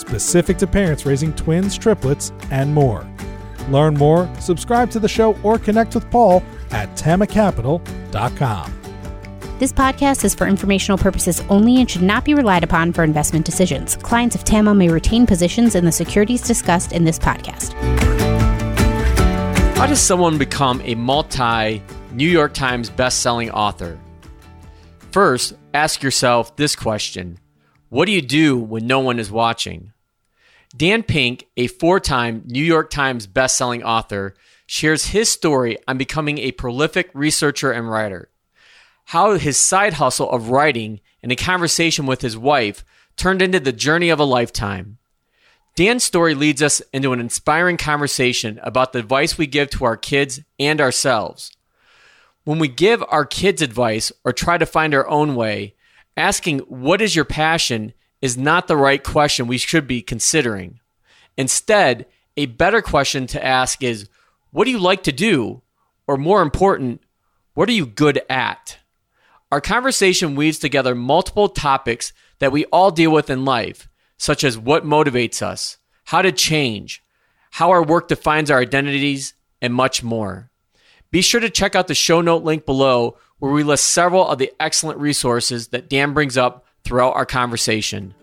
specific to parents raising twins, triplets, and more. Learn more, subscribe to the show, or connect with Paul at tamacapital.com. This podcast is for informational purposes only and should not be relied upon for investment decisions. Clients of TAMA may retain positions in the securities discussed in this podcast. How does someone become a multi New York Times best-selling author? First, ask yourself this question what do you do when no one is watching? Dan Pink, a four time New York Times bestselling author, shares his story on becoming a prolific researcher and writer. How his side hustle of writing and a conversation with his wife turned into the journey of a lifetime. Dan's story leads us into an inspiring conversation about the advice we give to our kids and ourselves. When we give our kids advice or try to find our own way, asking what is your passion is not the right question we should be considering. Instead, a better question to ask is what do you like to do? Or more important, what are you good at? Our conversation weaves together multiple topics that we all deal with in life, such as what motivates us, how to change, how our work defines our identities, and much more. Be sure to check out the show note link below where we list several of the excellent resources that Dan brings up throughout our conversation.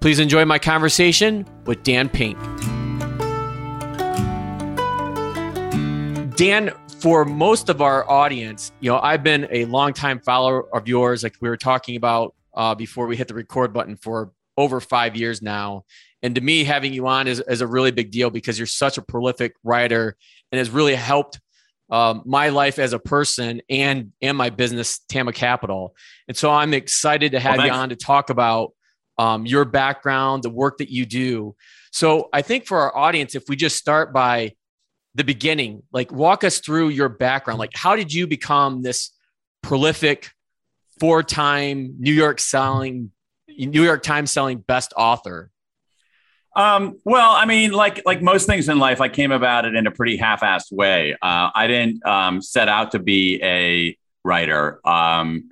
Please enjoy my conversation with Dan Pink. Dan, for most of our audience, you know, I've been a longtime follower of yours, like we were talking about uh, before we hit the record button for over five years now. And to me, having you on is, is a really big deal because you're such a prolific writer and has really helped um, my life as a person and and my business Tama Capital. And so I'm excited to have well, you on to talk about um, your background, the work that you do. So I think for our audience, if we just start by the beginning, like walk us through your background. Like, how did you become this prolific, four-time New York selling, New York Times selling best author? Um, well, I mean, like like most things in life, I came about it in a pretty half-assed way. Uh, I didn't um, set out to be a writer. Um,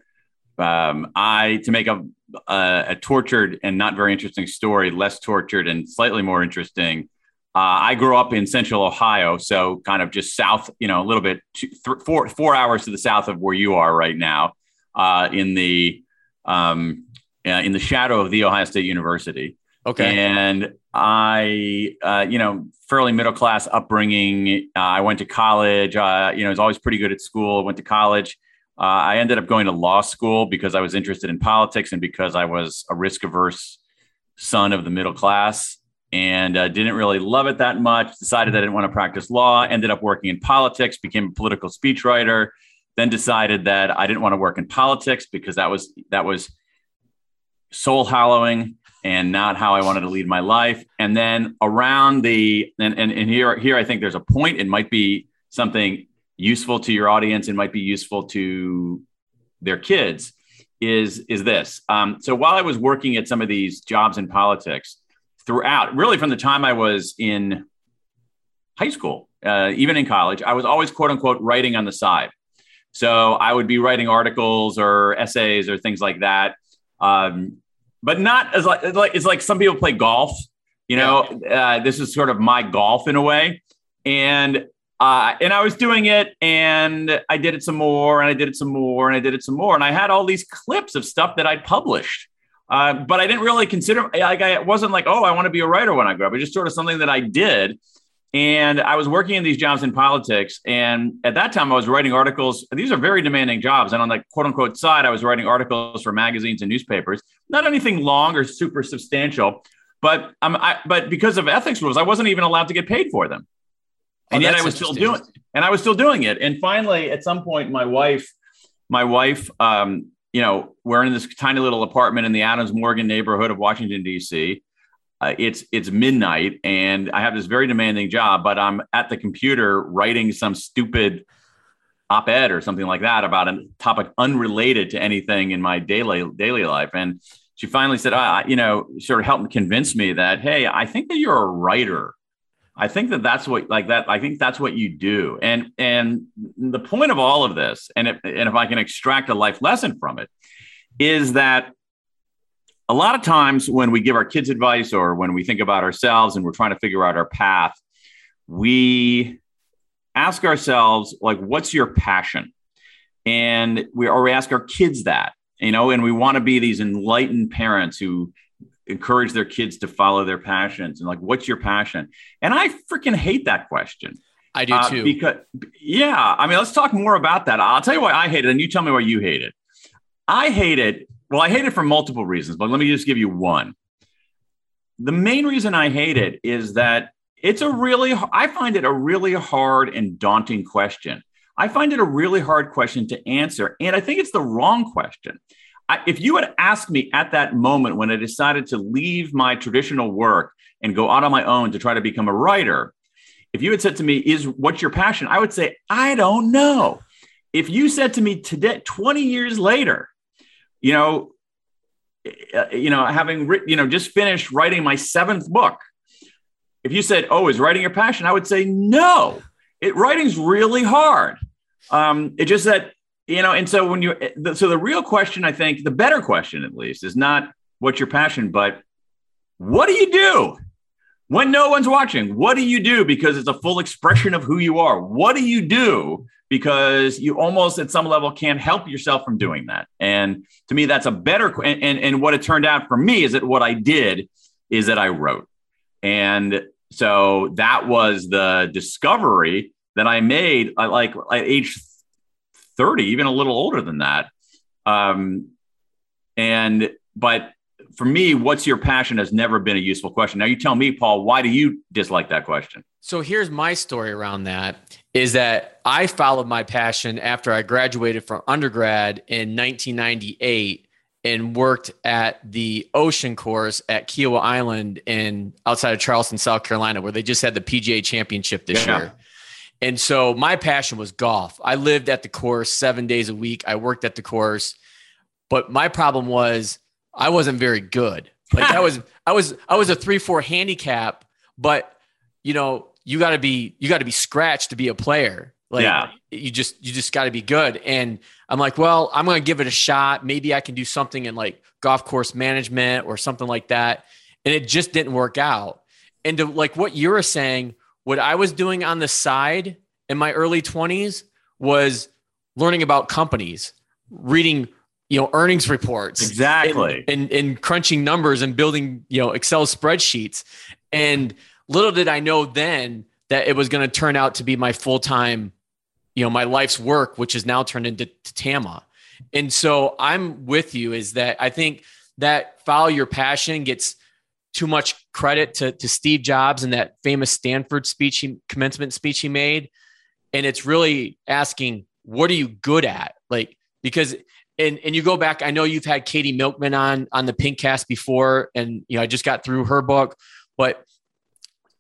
um, I to make a, a, a to and not very interesting story, less tortured and slightly more interesting. Uh, I grew up in Central Ohio, so kind of just south, you know, a little bit two, th- four four hours to the south of where you are right now, uh, in the um, uh, in the shadow of the Ohio State University. Okay. And I, uh, you know, fairly middle class upbringing. Uh, I went to college. Uh, you know, I was always pretty good at school. I Went to college. Uh, I ended up going to law school because I was interested in politics and because I was a risk averse son of the middle class and uh, didn't really love it that much. Decided I didn't want to practice law. Ended up working in politics. Became a political speechwriter. Then decided that I didn't want to work in politics because that was that was soul hollowing and not how I wanted to lead my life. And then around the and, and, and here here I think there's a point. It might be something useful to your audience. It might be useful to their kids. Is is this? Um, so while I was working at some of these jobs in politics, throughout really from the time I was in high school, uh, even in college, I was always quote unquote writing on the side. So I would be writing articles or essays or things like that. Um, but not as like, like it's like some people play golf. You know, uh, this is sort of my golf in a way, and uh, and I was doing it, and I did it some more, and I did it some more, and I did it some more, and I had all these clips of stuff that I'd published. Uh, but I didn't really consider like I wasn't like, oh, I want to be a writer when I grow up. It's just sort of something that I did. And I was working in these jobs in politics. And at that time, I was writing articles. These are very demanding jobs. And on the quote unquote side, I was writing articles for magazines and newspapers, not anything long or super substantial. But um, I, but because of ethics rules, I wasn't even allowed to get paid for them. Oh, and oh, yet I was still doing and I was still doing it. And finally, at some point, my wife, my wife, um, you know, we're in this tiny little apartment in the Adams Morgan neighborhood of Washington, D.C uh, it's it's midnight and I have this very demanding job, but I'm at the computer writing some stupid op-ed or something like that about a topic unrelated to anything in my daily daily life. And she finally said, you know, sort of helped convince me that, hey, I think that you're a writer. I think that that's what like that. I think that's what you do. And and the point of all of this, and if, and if I can extract a life lesson from it, is that a lot of times when we give our kids advice or when we think about ourselves and we're trying to figure out our path, we ask ourselves, like, what's your passion? And we, or we ask our kids that, you know, and we want to be these enlightened parents who encourage their kids to follow their passions and like, what's your passion? And I freaking hate that question. I do uh, too. Uh, because, yeah, I mean, let's talk more about that. I'll tell you why I hate it, and you tell me why you hate it. I hate it well, I hate it for multiple reasons, but let me just give you one. The main reason I hate it is that it's a really, I find it a really hard and daunting question. I find it a really hard question to answer. And I think it's the wrong question. I, if you had asked me at that moment when I decided to leave my traditional work and go out on my own to try to become a writer, if you had said to me, "Is what's your passion?" I would say, "I don't know." If you said to me today, 20 years later, you know, uh, you know, having written, you know, just finished writing my seventh book. If you said, "Oh, is writing your passion?" I would say, "No, it writing's really hard." Um, it just that you know, and so when you, so the real question, I think, the better question at least, is not what's your passion, but what do you do when no one's watching? What do you do because it's a full expression of who you are? What do you do because you almost at some level can't help yourself from doing that. And to me, that's a better and, and, and what it turned out for me is that what I did is that I wrote. And so that was the discovery that I made like at age 30, even a little older than that. Um, and but for me, what's your passion has never been a useful question. Now you tell me, Paul, why do you dislike that question? So here's my story around that is that I followed my passion after I graduated from undergrad in 1998 and worked at the ocean course at Kiawah Island in outside of Charleston, South Carolina, where they just had the PGA championship this yeah. year. And so my passion was golf. I lived at the course seven days a week. I worked at the course, but my problem was I wasn't very good. Like I was, I was, I was a three four handicap, but you know, you got to be, you got to be scratched to be a player. Like yeah. you just, you just got to be good. And I'm like, well, I'm going to give it a shot. Maybe I can do something in like golf course management or something like that. And it just didn't work out. And to, like what you were saying, what I was doing on the side in my early 20s was learning about companies, reading you know earnings reports exactly. and, and, and crunching numbers and building you know excel spreadsheets. And little did i know then that it was going to turn out to be my full-time you know my life's work which is now turned into tama. And so i'm with you is that i think that follow your passion gets too much credit to, to steve jobs and that famous stanford speech he, commencement speech he made. And it's really asking what are you good at? Like because and and you go back i know you've had katy milkman on on the pinkcast before and you know i just got through her book but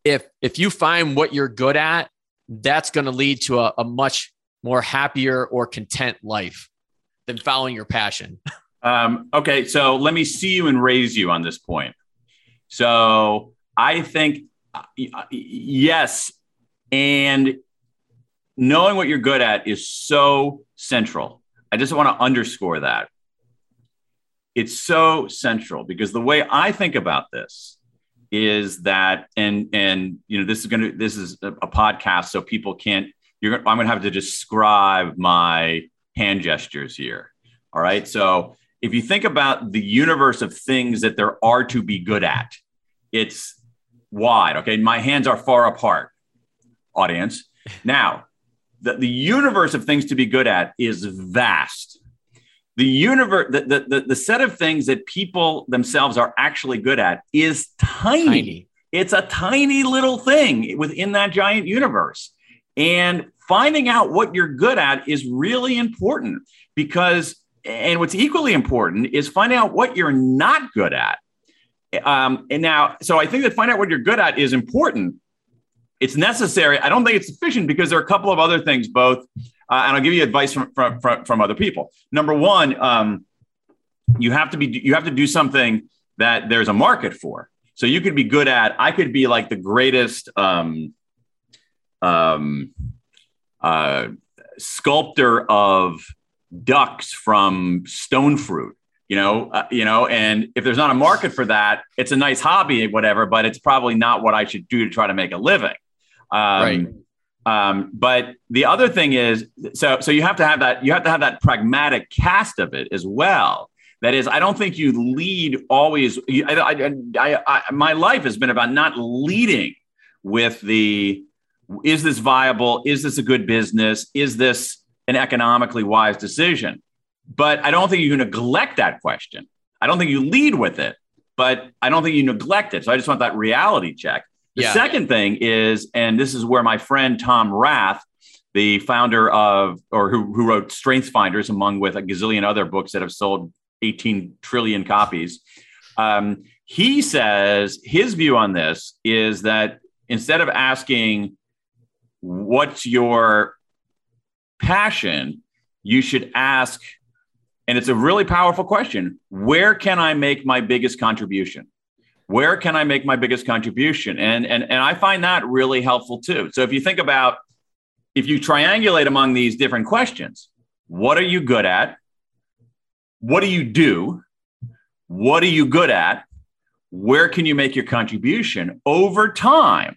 if if you find what you're good at that's going to lead to a, a, much more happier or content life than following your passion. Um, okay so let me see you and raise you on this point. So i think uh, yes and knowing what you're good at is so central I just want to underscore that. It's so central because the way I think about this is that, and and you know, this is gonna this is a, podcast, so people can't. You're I'm gonna have to describe my hand gestures here. All right, so if you think about the universe of things that there are to be good at, it's wide. Okay, my hands are far apart. Audience. Now, the, the universe of things to be good at is vast. The universe, the, the, the, set of things that people themselves are actually good at is tiny. tiny. It's a tiny little thing within that giant universe. And finding out what you're good at is really important because, and what's equally important is finding out what you're not good at. Um, and now, so I think that find out what you're good at is important. It's necessary. I don't think it's sufficient because there are a couple of other things, both, uh, and I'll give you advice from, from, from, from other people. Number one, um, you have to be, you have to do something that there's a market for. So you could be good at, I could be like the greatest, um, um, uh, sculptor of ducks from stone fruit you know uh, you know and if there's not a market for that it's a nice hobby whatever but it's probably not what i should do to try to make a living right um, but the other thing is so so you have to have that you have to have that pragmatic cast of it as well that is i don't think you lead always I, I, I, my life has been about not leading with the is this viable is this a good business is this an economically wise decision but I don't think you neglect that question. I don't think you lead with it, but I don't think you neglect it. So I just want that reality check. The yeah. second thing is, and this is where my friend Tom Rath, the founder of, or who, who wrote Strengths Finders, among with a gazillion other books that have sold 18 trillion copies, um, he says his view on this is that instead of asking, what's your passion, you should ask, and it's a really powerful question. Where can I make my biggest contribution? Where can I make my biggest contribution? And, and, and I find that really helpful too. So if you think about, if you triangulate among these different questions, what are you good at? What do you do? What are you good at? Where can you make your contribution? Over time,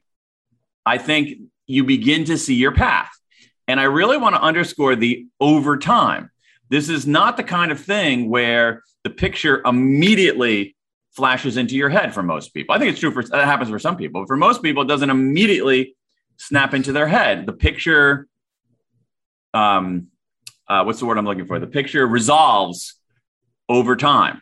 I think you begin to see your path. And I really want to underscore the over time this is not the kind of thing where the picture immediately flashes into your head for most people. I think it's true for that happens for some people. But for most people, it doesn't immediately snap into their head. The picture, um, uh, what's the word I'm looking for? The picture resolves over time.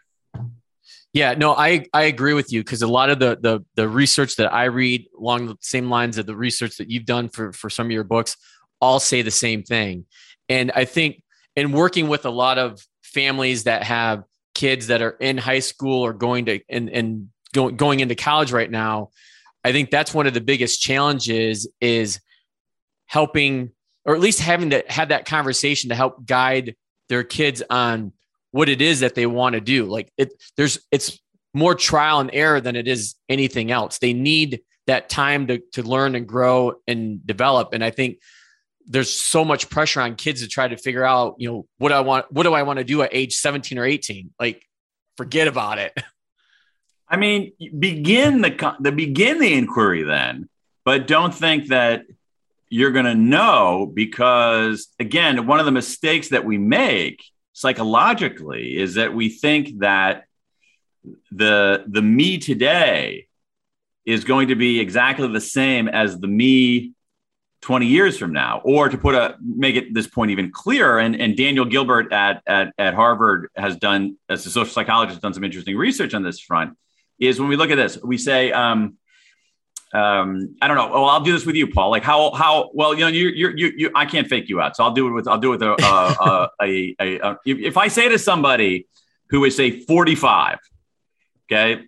Yeah, no, I I agree with you because a lot of the the the research that I read along the same lines of the research that you've done for for some of your books all say the same thing. And I think in working with a lot of families that have kids that are in high school or going to and, and going going into college right now, I think that's one of the biggest challenges is helping or at least having to have that conversation to help guide their kids on what it is that they want to do. Like it there's it's more trial and error than it is anything else. They need that time to to learn and grow and develop. And I think there's so much pressure on kids to try to figure out, you know, what I want, what do I want to do at age 17 or 18? Like, forget about it. I mean, begin the the begin the inquiry then, but don't think that you're going to know because again, one of the mistakes that we make psychologically is that we think that the the me today is going to be exactly the same as the me 20 years from now or to put a make it this point even clearer and, and daniel gilbert at, at, at harvard has done as a social psychologist done some interesting research on this front is when we look at this we say um, um, I don't know. Well, I'll do this with you, Paul. Like how how well you know you you you you I can't fake you out, so I'll do it with I'll do it with a, a, a, a, a if I say to somebody who is say 45, okay,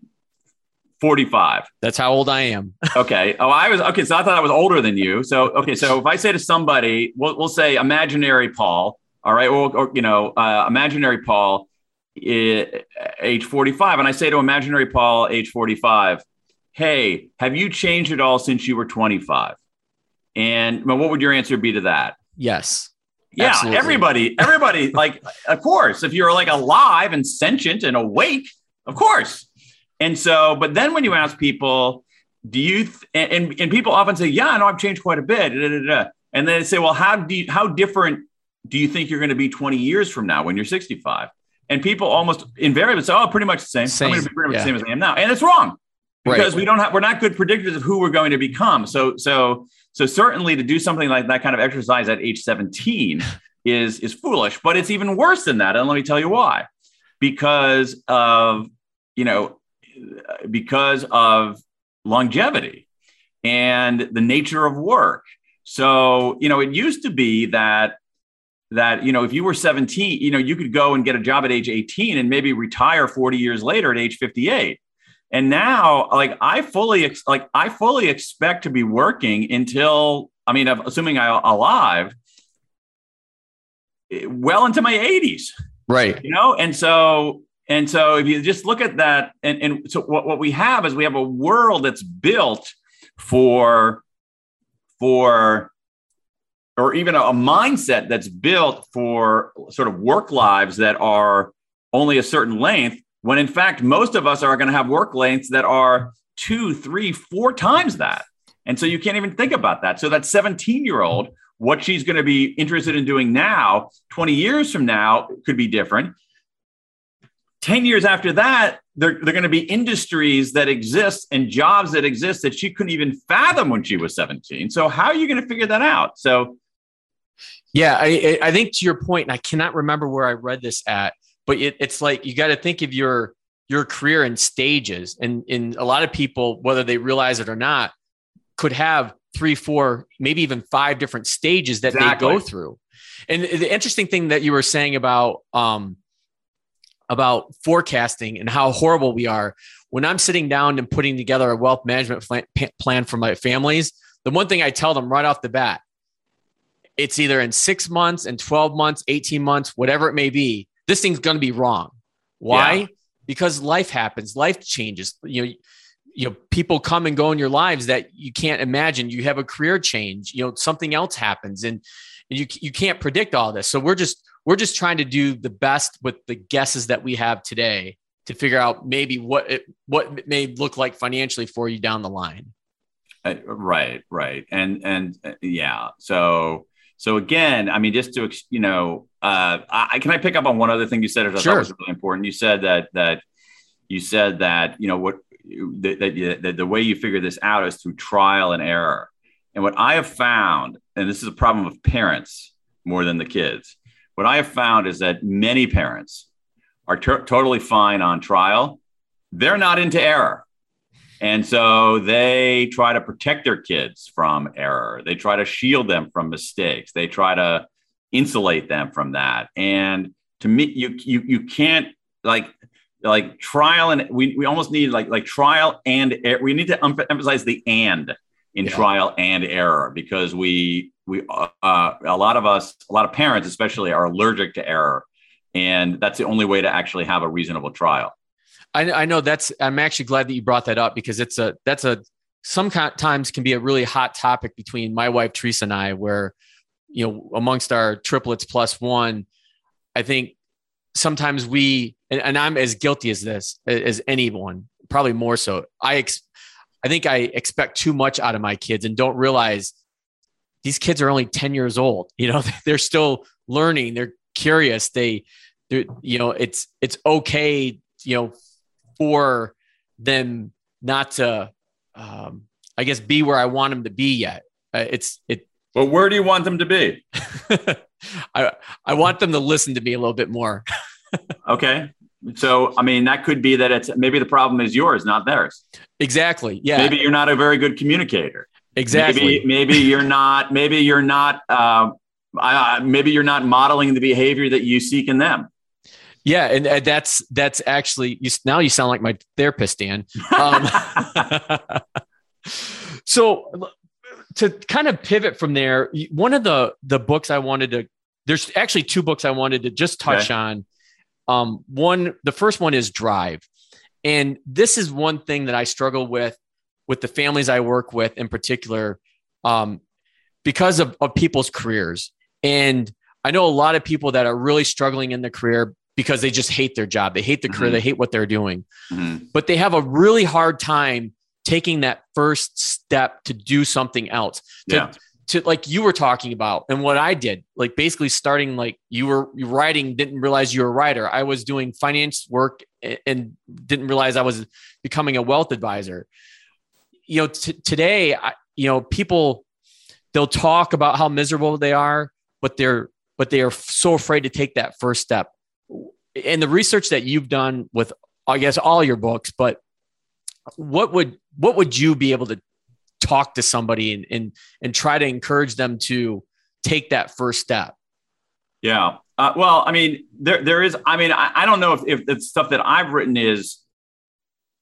45. That's how old I am. okay. Oh, I was okay. So I thought I was older than you. So okay. So if I say to somebody, we'll, we'll say imaginary Paul. All right. Or, or you know, uh, imaginary Paul, age 45, and I say to imaginary Paul, age 45, hey, have you changed at all since you were 25? And well, what would your answer be to that? Yes. Yeah, absolutely. everybody, everybody, like, of course, if you're like alive and sentient and awake, of course. And so, but then when you ask people, do you, th- and, and people often say, yeah, I know I've changed quite a bit. Da, da, da. And then they say, well, how do you, how different do you think you're going to be 20 years from now when you're 65? And people almost invariably say, oh, pretty much the same. same. I'm going to be pretty much yeah. the same as I am now. And it's wrong because right. we don't have, we're not good predictors of who we're going to become. So, so, so certainly to do something like that kind of exercise at age 17 is, is foolish, but it's even worse than that. And let me tell you why, because of, you know, because of longevity and the nature of work. So, you know, it used to be that that you know if you were 17 you know you could go and get a job at age 18 and maybe retire 40 years later at age 58 And now, like I fully ex- like I fully expect to be working until I mean, assuming I'm alive, eh, well into my 80s. Right. You know, and so and so if you just look at that, and, and so what, what we have is we have a world that's built for for or even a, a mindset that's built for sort of work lives that are only a certain length when in fact most of us are going to have work lengths that are two three four times that. And so you can't even think about that. So that 17 year old what she's going to be interested in doing now 20 years from now could be different 10 years after that there, there are going to be industries that exist and jobs that exist that she couldn't even fathom when she was 17 so how are you going to figure that out? So yeah i, I think to your point and i cannot remember where i read this at but it, it's like you got to think of your your career in stages. And in a lot of people whether they realize it or not could have three four maybe even five different stages that exactly. they go through. And the interesting thing that you were saying about um about forecasting and how horrible we are when i'm sitting down and putting together a wealth management plan for my families the one thing i tell them right off the bat it's either in six months and 12 months 18 months whatever it may be this thing's going to be wrong. Why? Yeah. Because life happens, life changes. You know, you know, people come and go in your lives that you can't imagine. You have a career change. You know, something else happens, and, and you you can't predict all this. So we're just we're just trying to do the best with the guesses that we have today to figure out maybe what it what it may look like financially for you down the line. Uh, right, right, and and uh, yeah. So so again, I mean, just to you know, uh, I, can I pick up on one other thing you said? I sure. thought was really important. You said that that you said that you know what that, that, that the way you figure this out is through trial and error. And what I have found, and this is a problem of parents more than the kids, what I have found is that many parents are totally fine on trial. They're not into error. And so they try to protect their kids from error. They try to shield them from mistakes. They try to insulate them from that. And to me, you you you can't like like trial and we, we almost need like like trial and we need to emphasize the and in yeah. trial and error because we we uh, a lot of us a lot of parents especially are allergic to error and that's the only way to actually have a reasonable trial I, I know that's. I'm actually glad that you brought that up because it's a that's a sometimes can be a really hot topic between my wife Teresa and I, where you know amongst our triplets plus one, I think sometimes we and, and I'm as guilty as this as anyone, probably more so. I ex, I think I expect too much out of my kids and don't realize these kids are only 10 years old. You know, they're still learning. They're curious. They, they're, you know, it's it's okay. You know, for them not to, um, I guess, be where I want them to be yet. Uh, it's it. Well, where do you want them to be? I I want them to listen to me a little bit more. okay. So, I mean, that could be that it's maybe the problem is yours, not theirs. Exactly. Yeah. Maybe you're not a very good communicator. Exactly. Maybe, maybe you're not. Maybe you're not. Uh, uh, maybe you're not modeling the behavior that you seek in them. Yeah, and uh, that's that's actually you, now you sound like my therapist, Dan. Um, so to kind of pivot from there, one of the the books I wanted to there's actually two books I wanted to just touch okay. on. Um, one, the first one is Drive, and this is one thing that I struggle with with the families I work with in particular, um, because of, of people's careers. And I know a lot of people that are really struggling in their career because they just hate their job. They hate the career. Mm-hmm. They hate what they're doing. Mm-hmm. But they have a really hard time taking that first step to do something else. To, yeah. To like you were talking about and what I did, like basically starting like you were writing, didn't realize you were a writer. I was doing finance work and didn't realize I was becoming a wealth advisor. You know, t- today, I, you know, people they'll talk about how miserable they are, but they're but they are so afraid to take that first step And the research that you've done with I guess all your books, but what would what would you be able to talk to somebody and and, and try to encourage them to take that first step? Yeah. Uh, well, I mean, there there is. I mean, I, I don't know if if the stuff that I've written is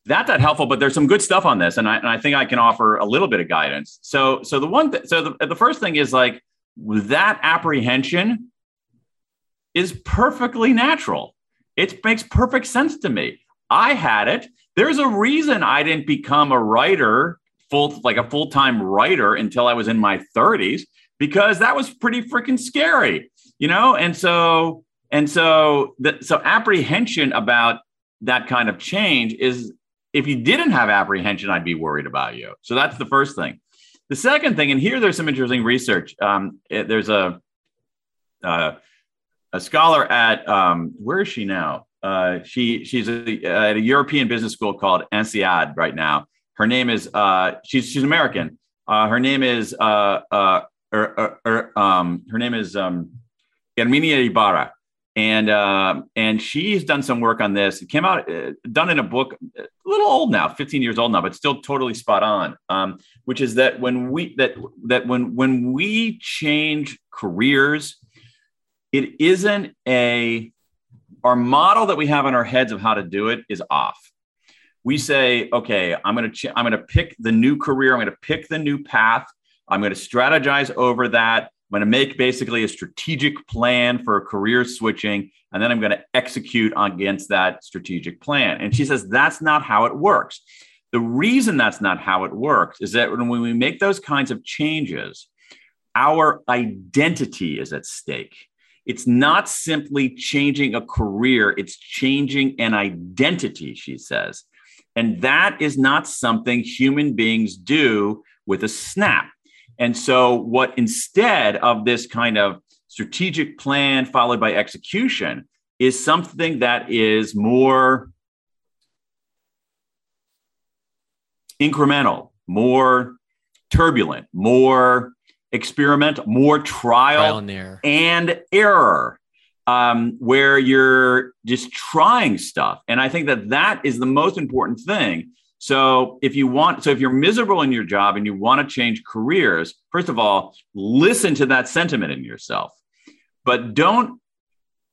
that not helpful, but there's some good stuff on this, and I, and I think I can offer a little bit of guidance. So, so the one, th- so the, the first thing is like that apprehension is perfectly natural. It makes perfect sense to me. I had it. There's a reason I didn't become a writer full, like a full time writer until I was in my 30s, because that was pretty freaking scary, you know. And so, and so, the, so apprehension about that kind of change is if you didn't have apprehension, I'd be worried about you. So that's the first thing. The second thing, and here there's some interesting research. Um, it, there's a uh, a scholar at um, where is she now? Uh, she she's a, at a European business school called INSEAD right now. Her name is uh, she's she's American. Uh, her name is uh, uh, er, er, er, um, her name is um, Herminia Ibarra and uh, and she's done some work on this. It came out uh, done in a book, a little old now, 15 years old now, but still totally spot on. Um, which is that when we that that when when we change careers, it isn't a our model that we have in our heads of how to do it is off. We say, okay, I'm going to ch- I'm going to pick the new career. I'm going to pick the new path. I'm going to strategize over that. I'm going to make basically a strategic plan for career switching, and then I'm going to execute against that strategic plan. And she says that's not how it works. The reason that's not how it works is that when we make those kinds of changes, our identity is at stake. It's not simply changing a career, it's changing an identity, she says. And that is not something human beings do with a snap. And so, what instead of this kind of strategic plan followed by execution is something that is more incremental, more turbulent, more experimental, more trial, trial and error, um, where you're just trying stuff. And I think that that is the most important thing so if you want, so if you're miserable in your job and you want to change careers, first of all, listen to that sentiment in yourself, but don't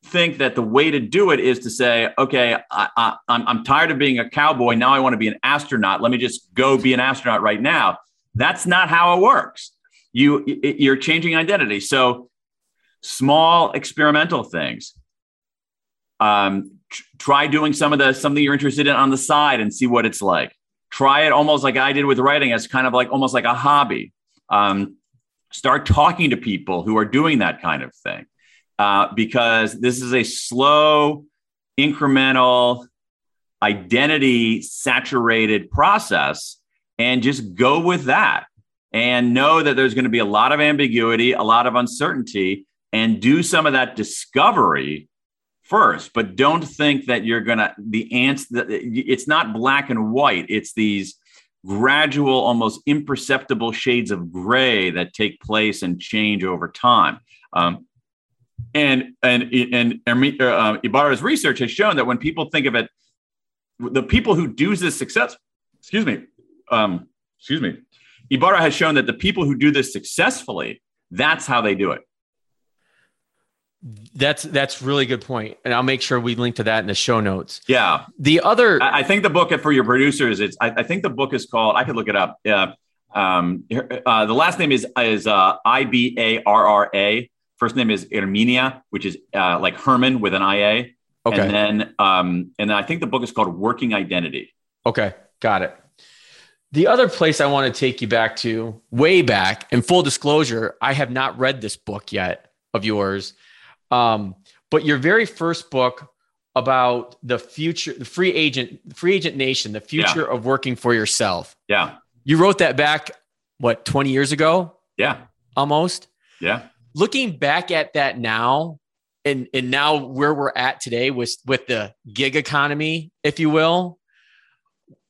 think that the way to do it is to say, okay, I, I'm tired of being a cowboy. Now I want to be an astronaut. Let me just go be an astronaut right now. That's not how it works. You, you're changing identity. So small experimental things. Um, try doing some of the something you're interested in on the side and see what it's like try it almost like I did with writing as kind of like almost like a hobby. Um, start talking to people who are doing that kind of thing uh, because this is a slow, incremental, identity saturated process. And just go with that and know that there's going to be a lot of ambiguity, a lot of uncertainty, and do some of that discovery first, but don't think that you're to, the ants, it's not black and white. It's these gradual, almost imperceptible shades of gray that take place and change over time. Um, and and and uh, Ibarra's research has shown that when people think of it, the people who do this success, excuse me, um, excuse me, Ibarra has shown that the people who do this successfully, that's how they do it. That's that's really good point, and I'll make sure we link to that in the show notes. Yeah. The other, I, I think the book for your producers, it's I, I, think the book is called. I could look it up. Yeah. Um, uh, the last name is is uh, I B A R R A. First name is Herminia, which is uh, like Herman with an I A. Okay. And then um, and then I think the book is called Working Identity. Okay, got it. The other place I want to take you back to, way back, in full disclosure, I have not read this book yet of yours. Um, but your very first book about the future, the free agent, free agent nation, the future yeah. of working for yourself. Yeah. You wrote that back, what, 20 years ago? Yeah. Almost. Yeah. Looking back at that now, and and now where we're at today with with the gig economy, if you will,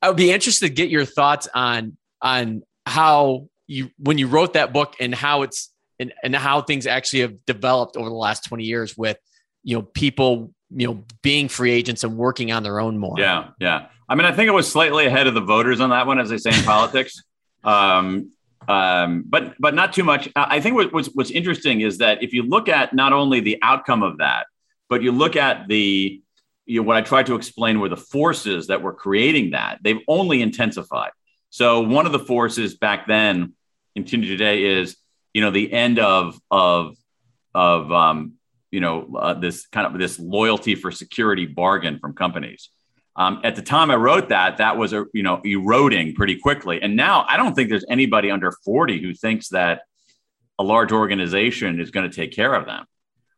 I would be interested to get your thoughts on on how you when you wrote that book and how it's and, and how things actually have developed over the last 20 years with you know people you know being free agents and working on their own more yeah yeah i mean i think it was slightly ahead of the voters on that one as they say in politics um, um, but but not too much i think what, what's, what's interesting is that if you look at not only the outcome of that but you look at the you know, what I tried to explain were the forces that were creating that. They've only intensified. So one of the forces back then, continue today, is you know the end of of of um, you know uh, this kind of this loyalty for security bargain from companies. Um, at the time I wrote that, that was a, you know eroding pretty quickly, and now I don't think there's anybody under forty who thinks that a large organization is going to take care of them.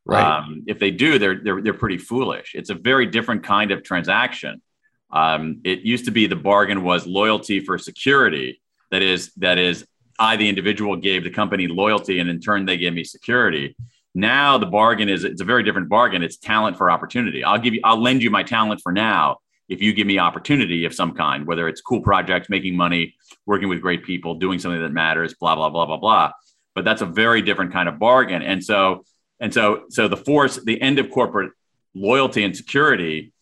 Right. Um, if they do, they're, they're they're pretty foolish. It's a very different kind of transaction. Um, it used to be the bargain was loyalty for security. That is that is I the individual gave the company loyalty, and in turn they gave me security. Now the bargain is it's a very different bargain. It's talent for opportunity. I'll give you I'll lend you my talent for now if you give me opportunity of some kind, whether it's cool projects, making money, working with great people, doing something that matters, blah blah blah blah blah. But that's a very different kind of bargain. And so and so, so the force, the end of corporate loyalty and security,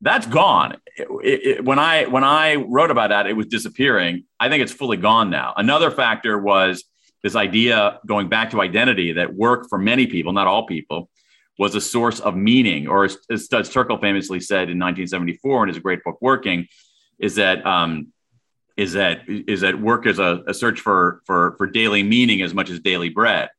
that's gone. It, it, when I when I wrote about that, it was disappearing. I think it's fully gone now. Another factor was this idea going back to identity that work for many people, not all people, was a source of meaning, or as, Studs Terkel famously said in 1974 in his great book "Working," is that um, is that is that work is a, a search for for for daily meaning as much as daily bread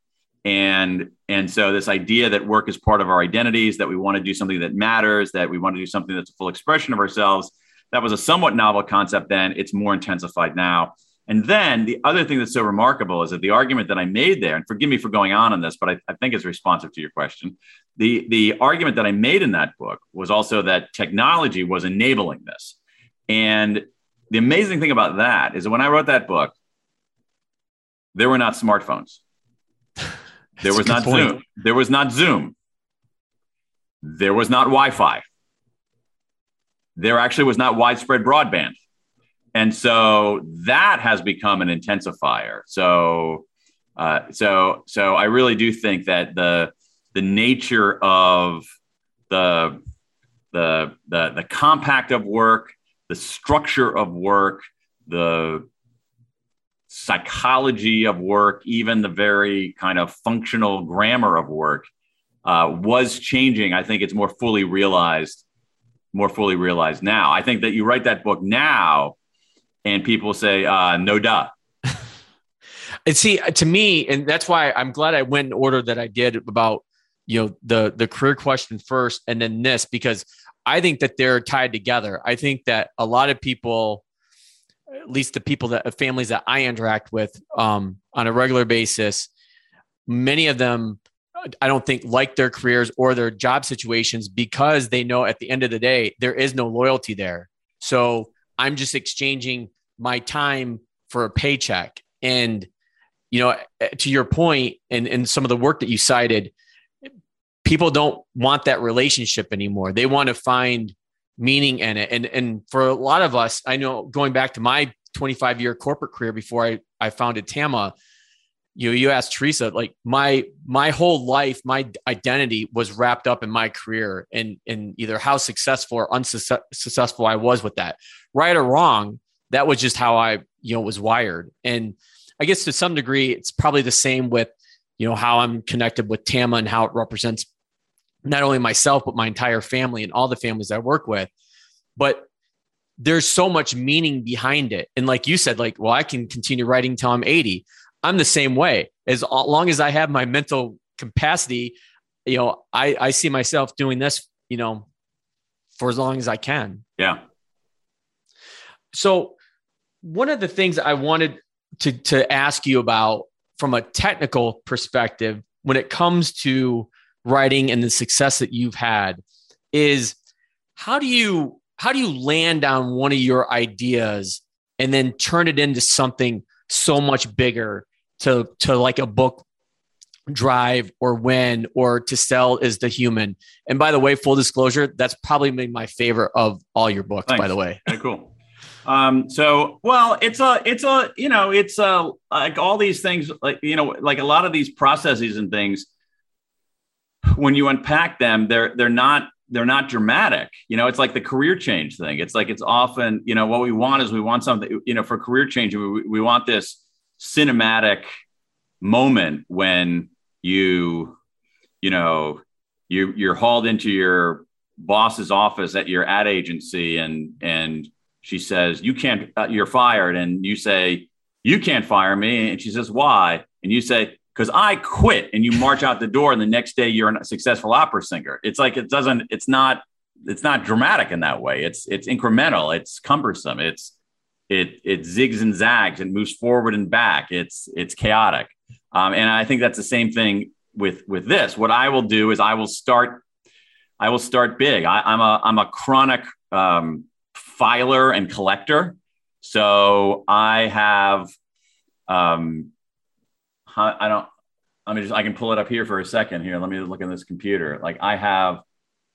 and and so this idea that work is part of our identities that we want to do something that matters that we want to do something that's a full expression of ourselves that was a somewhat novel concept then. It's more intensified now. And then the other thing that's so remarkable is that the argument that i made there and forgive me for going on on this but i, I think it's responsive to your question. The the argument that i made in that book was also that technology was enabling this. And the amazing thing about that is that when i wrote that book there were not smartphones there was not point. Zoom. There was not Zoom. There was not Wi-Fi. There actually was not widespread broadband. And so that has become an intensifier. So, uh, so, so I really do think that the the nature of the the the the compact of work, the structure of work, the psychology of work, even the very kind of functional grammar of work, uh, was changing. I think it's more fully realized, more fully realized now. I think that you write that book now, and people say, uh, "No duh." and see, to me, and that's why I'm glad I went in order that I did about you know the the career question first, and then this because I think that they're tied together. I think that a lot of people at least the people that families that I interact with um, on a regular basis, many of them I don't think like their careers or their job situations because they know at the end of the day there is no loyalty there. So I'm just exchanging my time for a paycheck. And you know, to your point, and and some of the work that you cited, people don't want that relationship anymore. They want to find meaning in it. And and for a lot of us, I know going back to my 25 year corporate career before I, I founded Tama, you know, you asked Teresa, like my my whole life, my identity was wrapped up in my career and in either how successful or unsuccessful I was with that. Right or wrong, that was just how I, you know, was wired. And I guess to some degree, it's probably the same with, you know, how I'm connected with Tama and how it represents not only myself, but my entire family and all the families I work with. But there's so much meaning behind it. And like you said, like, well, I can continue writing till I'm 80. I'm the same way. As long as I have my mental capacity, you know, I, I see myself doing this, you know, for as long as I can. Yeah. So one of the things I wanted to, to ask you about from a technical perspective, when it comes to writing and the success that you've had is how do you how do you land on one of your ideas and then turn it into something so much bigger to to like a book drive or win or to sell is the human? And by the way full disclosure that's probably been my favorite of all your books Thanks. by the way. Very cool. Um so well it's a it's a you know it's a like all these things like you know like a lot of these processes and things when you unpack them, they're they're not they're not dramatic. You know, it's like the career change thing. It's like it's often, you know, what we want is we want something, you know, for career change, we, we want this cinematic moment when you, you know, you you're hauled into your boss's office at your ad agency and and she says you can't uh, you're fired and you say you can't fire me and she says why and you say because i quit and you march out the door and the next day you're a successful opera singer. It's like it doesn't it's not it's not dramatic in that way. It's it's incremental. It's cumbersome. It's it it zigs and zags and moves forward and back. It's it's chaotic. Um, and i think that's the same thing with with this. What i will do is i will start i will start big. I, am a i'm a chronic um, filer and collector. So i have um i don't i mean just i can pull it up here for a second here let me look in this computer like i have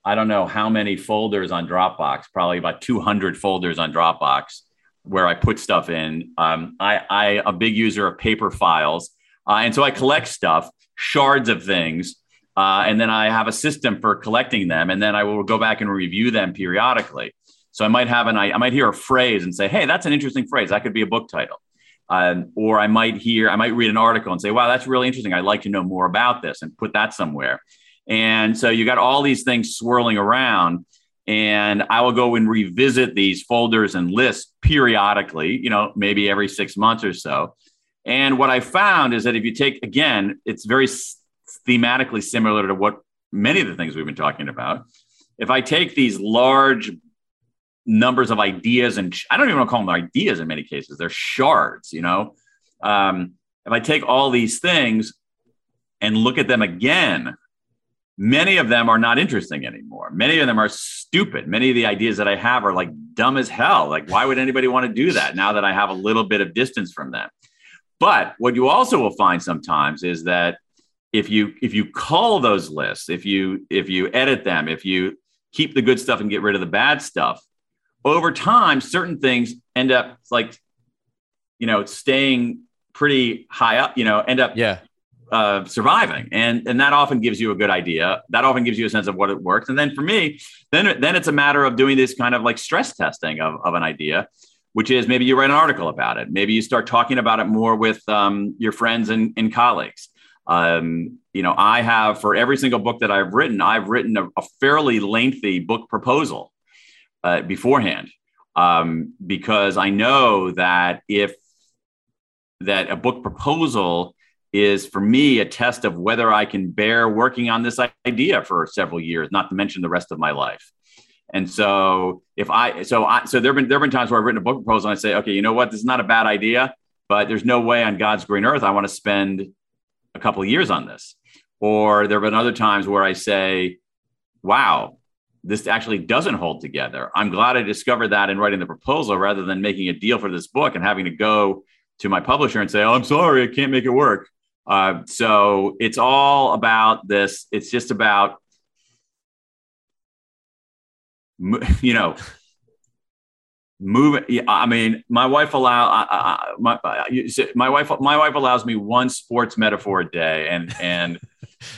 i don't know how many folders on dropbox probably about 200 folders on dropbox where i put stuff in um, i i a big user of paper files uh, and so I collect stuff, shards of things, uh, and then I have a system for collecting them, and then I will go back and review them periodically. So I might have an I might hear a phrase and say, "Hey, that's an interesting phrase. That could be a book title." Um, or I might hear, I might read an article and say, "Wow, that's really interesting. I'd like to know more about this," and put that somewhere. And so you got all these things swirling around, and I will go and revisit these folders and lists periodically. You know, maybe every six months or so and what I found is that if you take, again, it's very thematically similar to what many of the things we've been talking about. If I take these large numbers of ideas, and I don't even want to call them ideas in many cases, they're shards, you know. Um, if I take all these things and look at them again, many of them are not interesting anymore. Many of them are stupid. Many of the ideas that I have are like dumb as hell. Like, why would anybody want to do that now that I have a little bit of distance from them? But what you also will find sometimes is that if you if you call those lists, if you if you edit them, if you keep the good stuff and get rid of the bad stuff, over time, certain things end up like, you know, staying pretty high up, you know, end up yeah. Uh, surviving, and and that often gives you a good idea. That often gives you a sense of what it works. And then for me, then then it's a matter of doing this kind of like stress testing of, of an idea which is maybe you write an article about it. Maybe you start talking about it more with um, your friends and, and colleagues. Um, you know, I have for every single book that I've written, I've written a, a fairly lengthy book proposal uh, beforehand um, because I know that if that a book proposal is for me a test of whether I can bear working on this idea for several years, not to mention the rest of my life. And so if I so I so there've been there've been times where I've written a book proposal and I say, okay, you know what, this is not a bad idea, but there's no way on God's green earth I want to spend a couple of years on this. Or there have been other times where I say, wow, this actually doesn't hold together. I'm glad I discovered that in writing the proposal rather than making a deal for this book and having to go to my publisher and say, oh, I'm sorry, I can't make it work. Uh, so it's all about this. It's just about you know, moving. I mean, my wife allow I, I, my my wife my wife allows me one sports metaphor a day, and and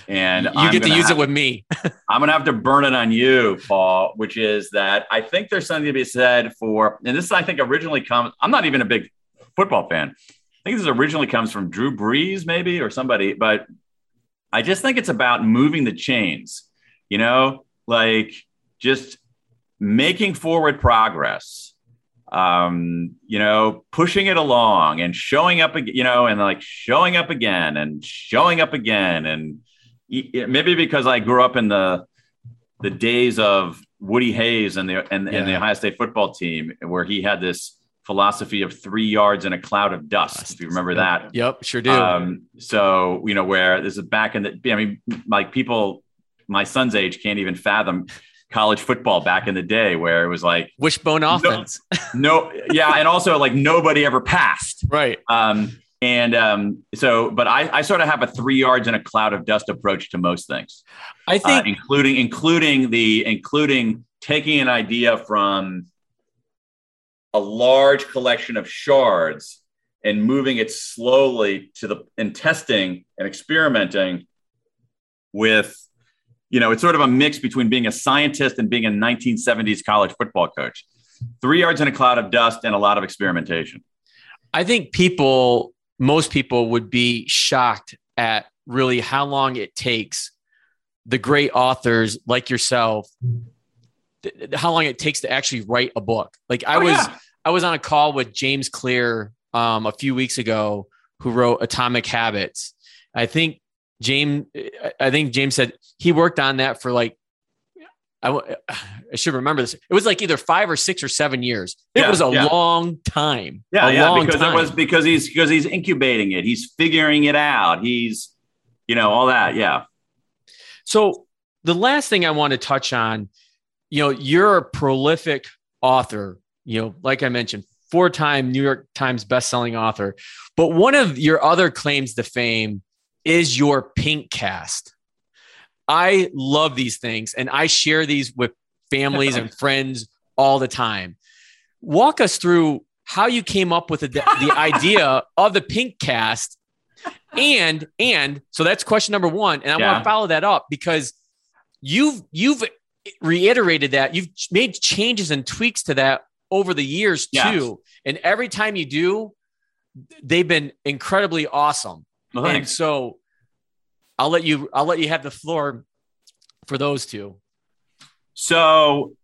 and you I'm get to use it with me. I'm gonna have to burn it on you, Paul. Which is that I think there's something to be said for, and this I think originally comes. I'm not even a big football fan. I think this originally comes from Drew Brees, maybe or somebody, but I just think it's about moving the chains. You know, like just making forward progress um you know pushing it along and showing up you know and like showing up again and showing up again and maybe because i grew up in the the days of woody hayes and the and, yeah. and the ohio state football team where he had this philosophy of three yards in a cloud of dust if you remember that yep sure do um so you know where this is back in the i mean like people my son's age can't even fathom college football back in the day where it was like wishbone offense. No, no yeah, and also like nobody ever passed. Right. Um, and um, so, but I, I sort of have a three yards in a cloud of dust approach to most things. I think, uh, including including the including taking an idea from a large collection of shards and moving it slowly to the and testing and experimenting with you know, it's sort of a mix between being a scientist and being a 1970s college football coach. Three yards in a cloud of dust and a lot of experimentation. I think people, most people would be shocked at really how long it takes the great authors like yourself th- how long it takes to actually write a book. Like I Oh, was yeah. I was on a call with James Clear um, a few weeks ago, who wrote Atomic Habits. I think James, I think James said he worked on that for like, I, I should remember this. It was like either five or six or seven years. It Yeah, was a yeah. long time. Yeah, a yeah, long because time. it was because he's because he's incubating it. He's figuring it out. He's, you know, all that. Yeah. So the last thing I want to touch on, you know, you're a prolific author, you know, like I mentioned, four-time New York Times best-selling author. But one of your other claims to fame is your Pinkcast. I love these things and I share these with families and friends all the time. Walk us through how you came up with the, the idea of the Pinkcast and and so that's question number one and i want to follow that up because you've you've reiterated that you've made changes and tweaks to that over the years Yes. too and every time you do they've been incredibly awesome Well, and so i'll let you i'll let you have the floor for those two So,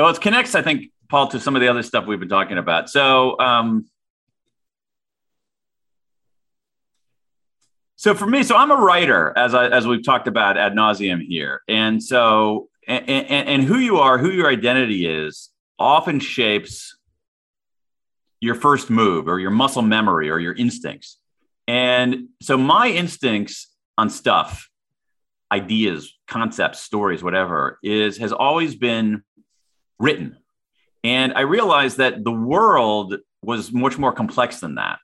well, it connects, I think, Paul, to some of the other stuff we've been talking about. So, um, so for me, so I'm a writer, as I, as we've talked about ad nauseum here, and so and, and, and who you are, who your identity is, often shapes your first move or your muscle memory or your instincts. And so my instincts on stuff ideas, concepts, stories, whatever, is has always been written. And I realized that the world was much more complex than that.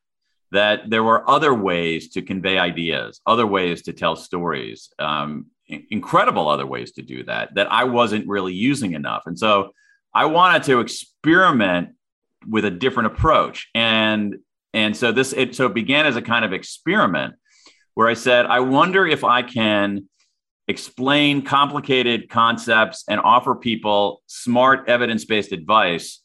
That there were other ways to convey ideas, other ways to tell stories, um, incredible other ways to do that that I wasn't really using enough. And so I wanted to experiment with a different approach. And and so this it so it began as a kind of experiment where I said, I wonder if I can explain complicated concepts and offer people smart evidence-based advice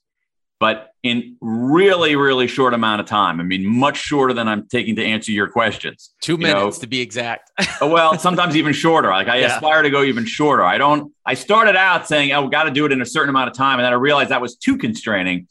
but in really really short amount of time. I mean much shorter than i'm taking to answer your questions two minutes know, to be exact. Oh, well sometimes even shorter. Like i Yeah. aspire to go even shorter. I don't i started out saying oh got to do it in a certain amount of time and then i realized that was too constraining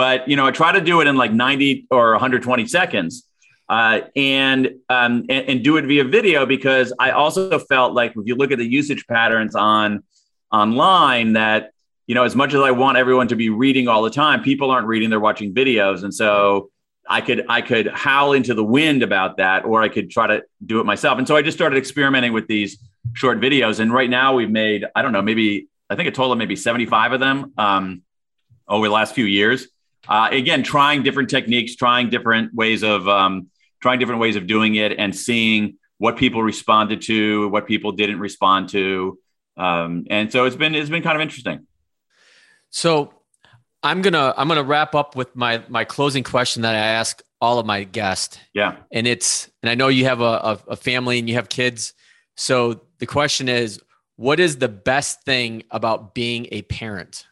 but you know i try to do it in like 90 or 120 seconds uh, and, um, and and do it via video because I also felt like if you look at the usage patterns on online that you know as much as I want everyone to be reading all the time, people aren't reading; they're watching videos, and so I could I could howl into the wind about that, or I could try to do it myself. And so I just started experimenting with these short videos, and right now we've made I don't know maybe I think a total of maybe seventy five of them um, over the last few years. Uh, again, trying different techniques, trying different ways of um, trying different ways of doing it, and seeing what people responded to, what people didn't respond to, um, and so it's been it's been kind of interesting. So I'm gonna I'm gonna wrap up with my my closing question that I ask all of my guests, Yeah. and it's and I know you have a, a, a family and you have kids, so the question is, what is the best thing about being a parent?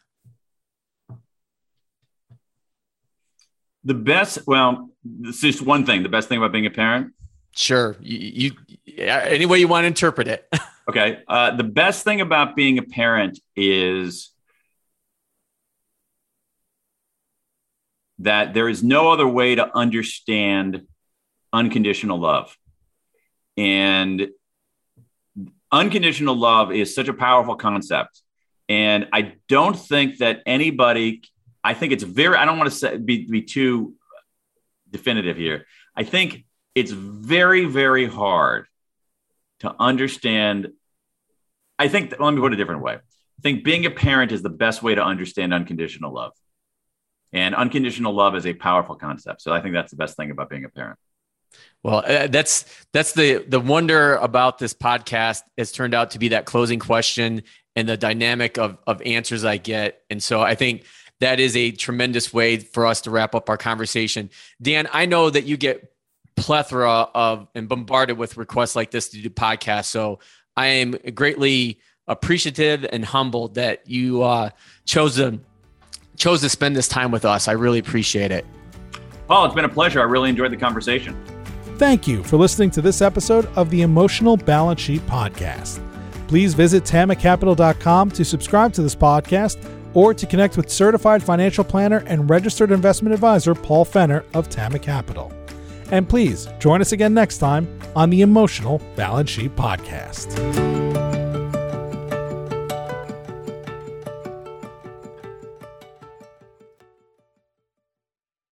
The best, well, it's just one thing. The best thing about being a parent. Sure, you, you any way you want to interpret it. Okay. Uh, the best thing about being a parent is that there is no other way to understand unconditional love. And unconditional love is such a powerful concept. And I don't think that anybody, I think it's very, I don't want to say, be, be too definitive here. I think it's very, very hard to understand. I think, let me put it a different way. I think being a parent is the best way to understand unconditional love. And unconditional love is a powerful concept. So I think that's the best thing about being a parent. Well, uh, that's that's the the wonder about this podcast. It's turned out to be that closing question and the dynamic of of answers I get, and so I think that is a tremendous way for us to wrap up our conversation. Dan, I know that you get plethora of and bombarded with requests like this to do podcasts, so I am greatly appreciative and humbled that you uh, chose to chose to spend this time with us. I really appreciate it. Paul, it's been a pleasure. I really enjoyed the conversation. Thank you for listening to this episode of the Emotional Balance Sheet Podcast. Please visit tamacapital.com to subscribe to this podcast or to connect with certified financial planner and registered investment advisor Paul Fenner of Tama Capital. And please join us again next time on the Emotional Balance Sheet Podcast.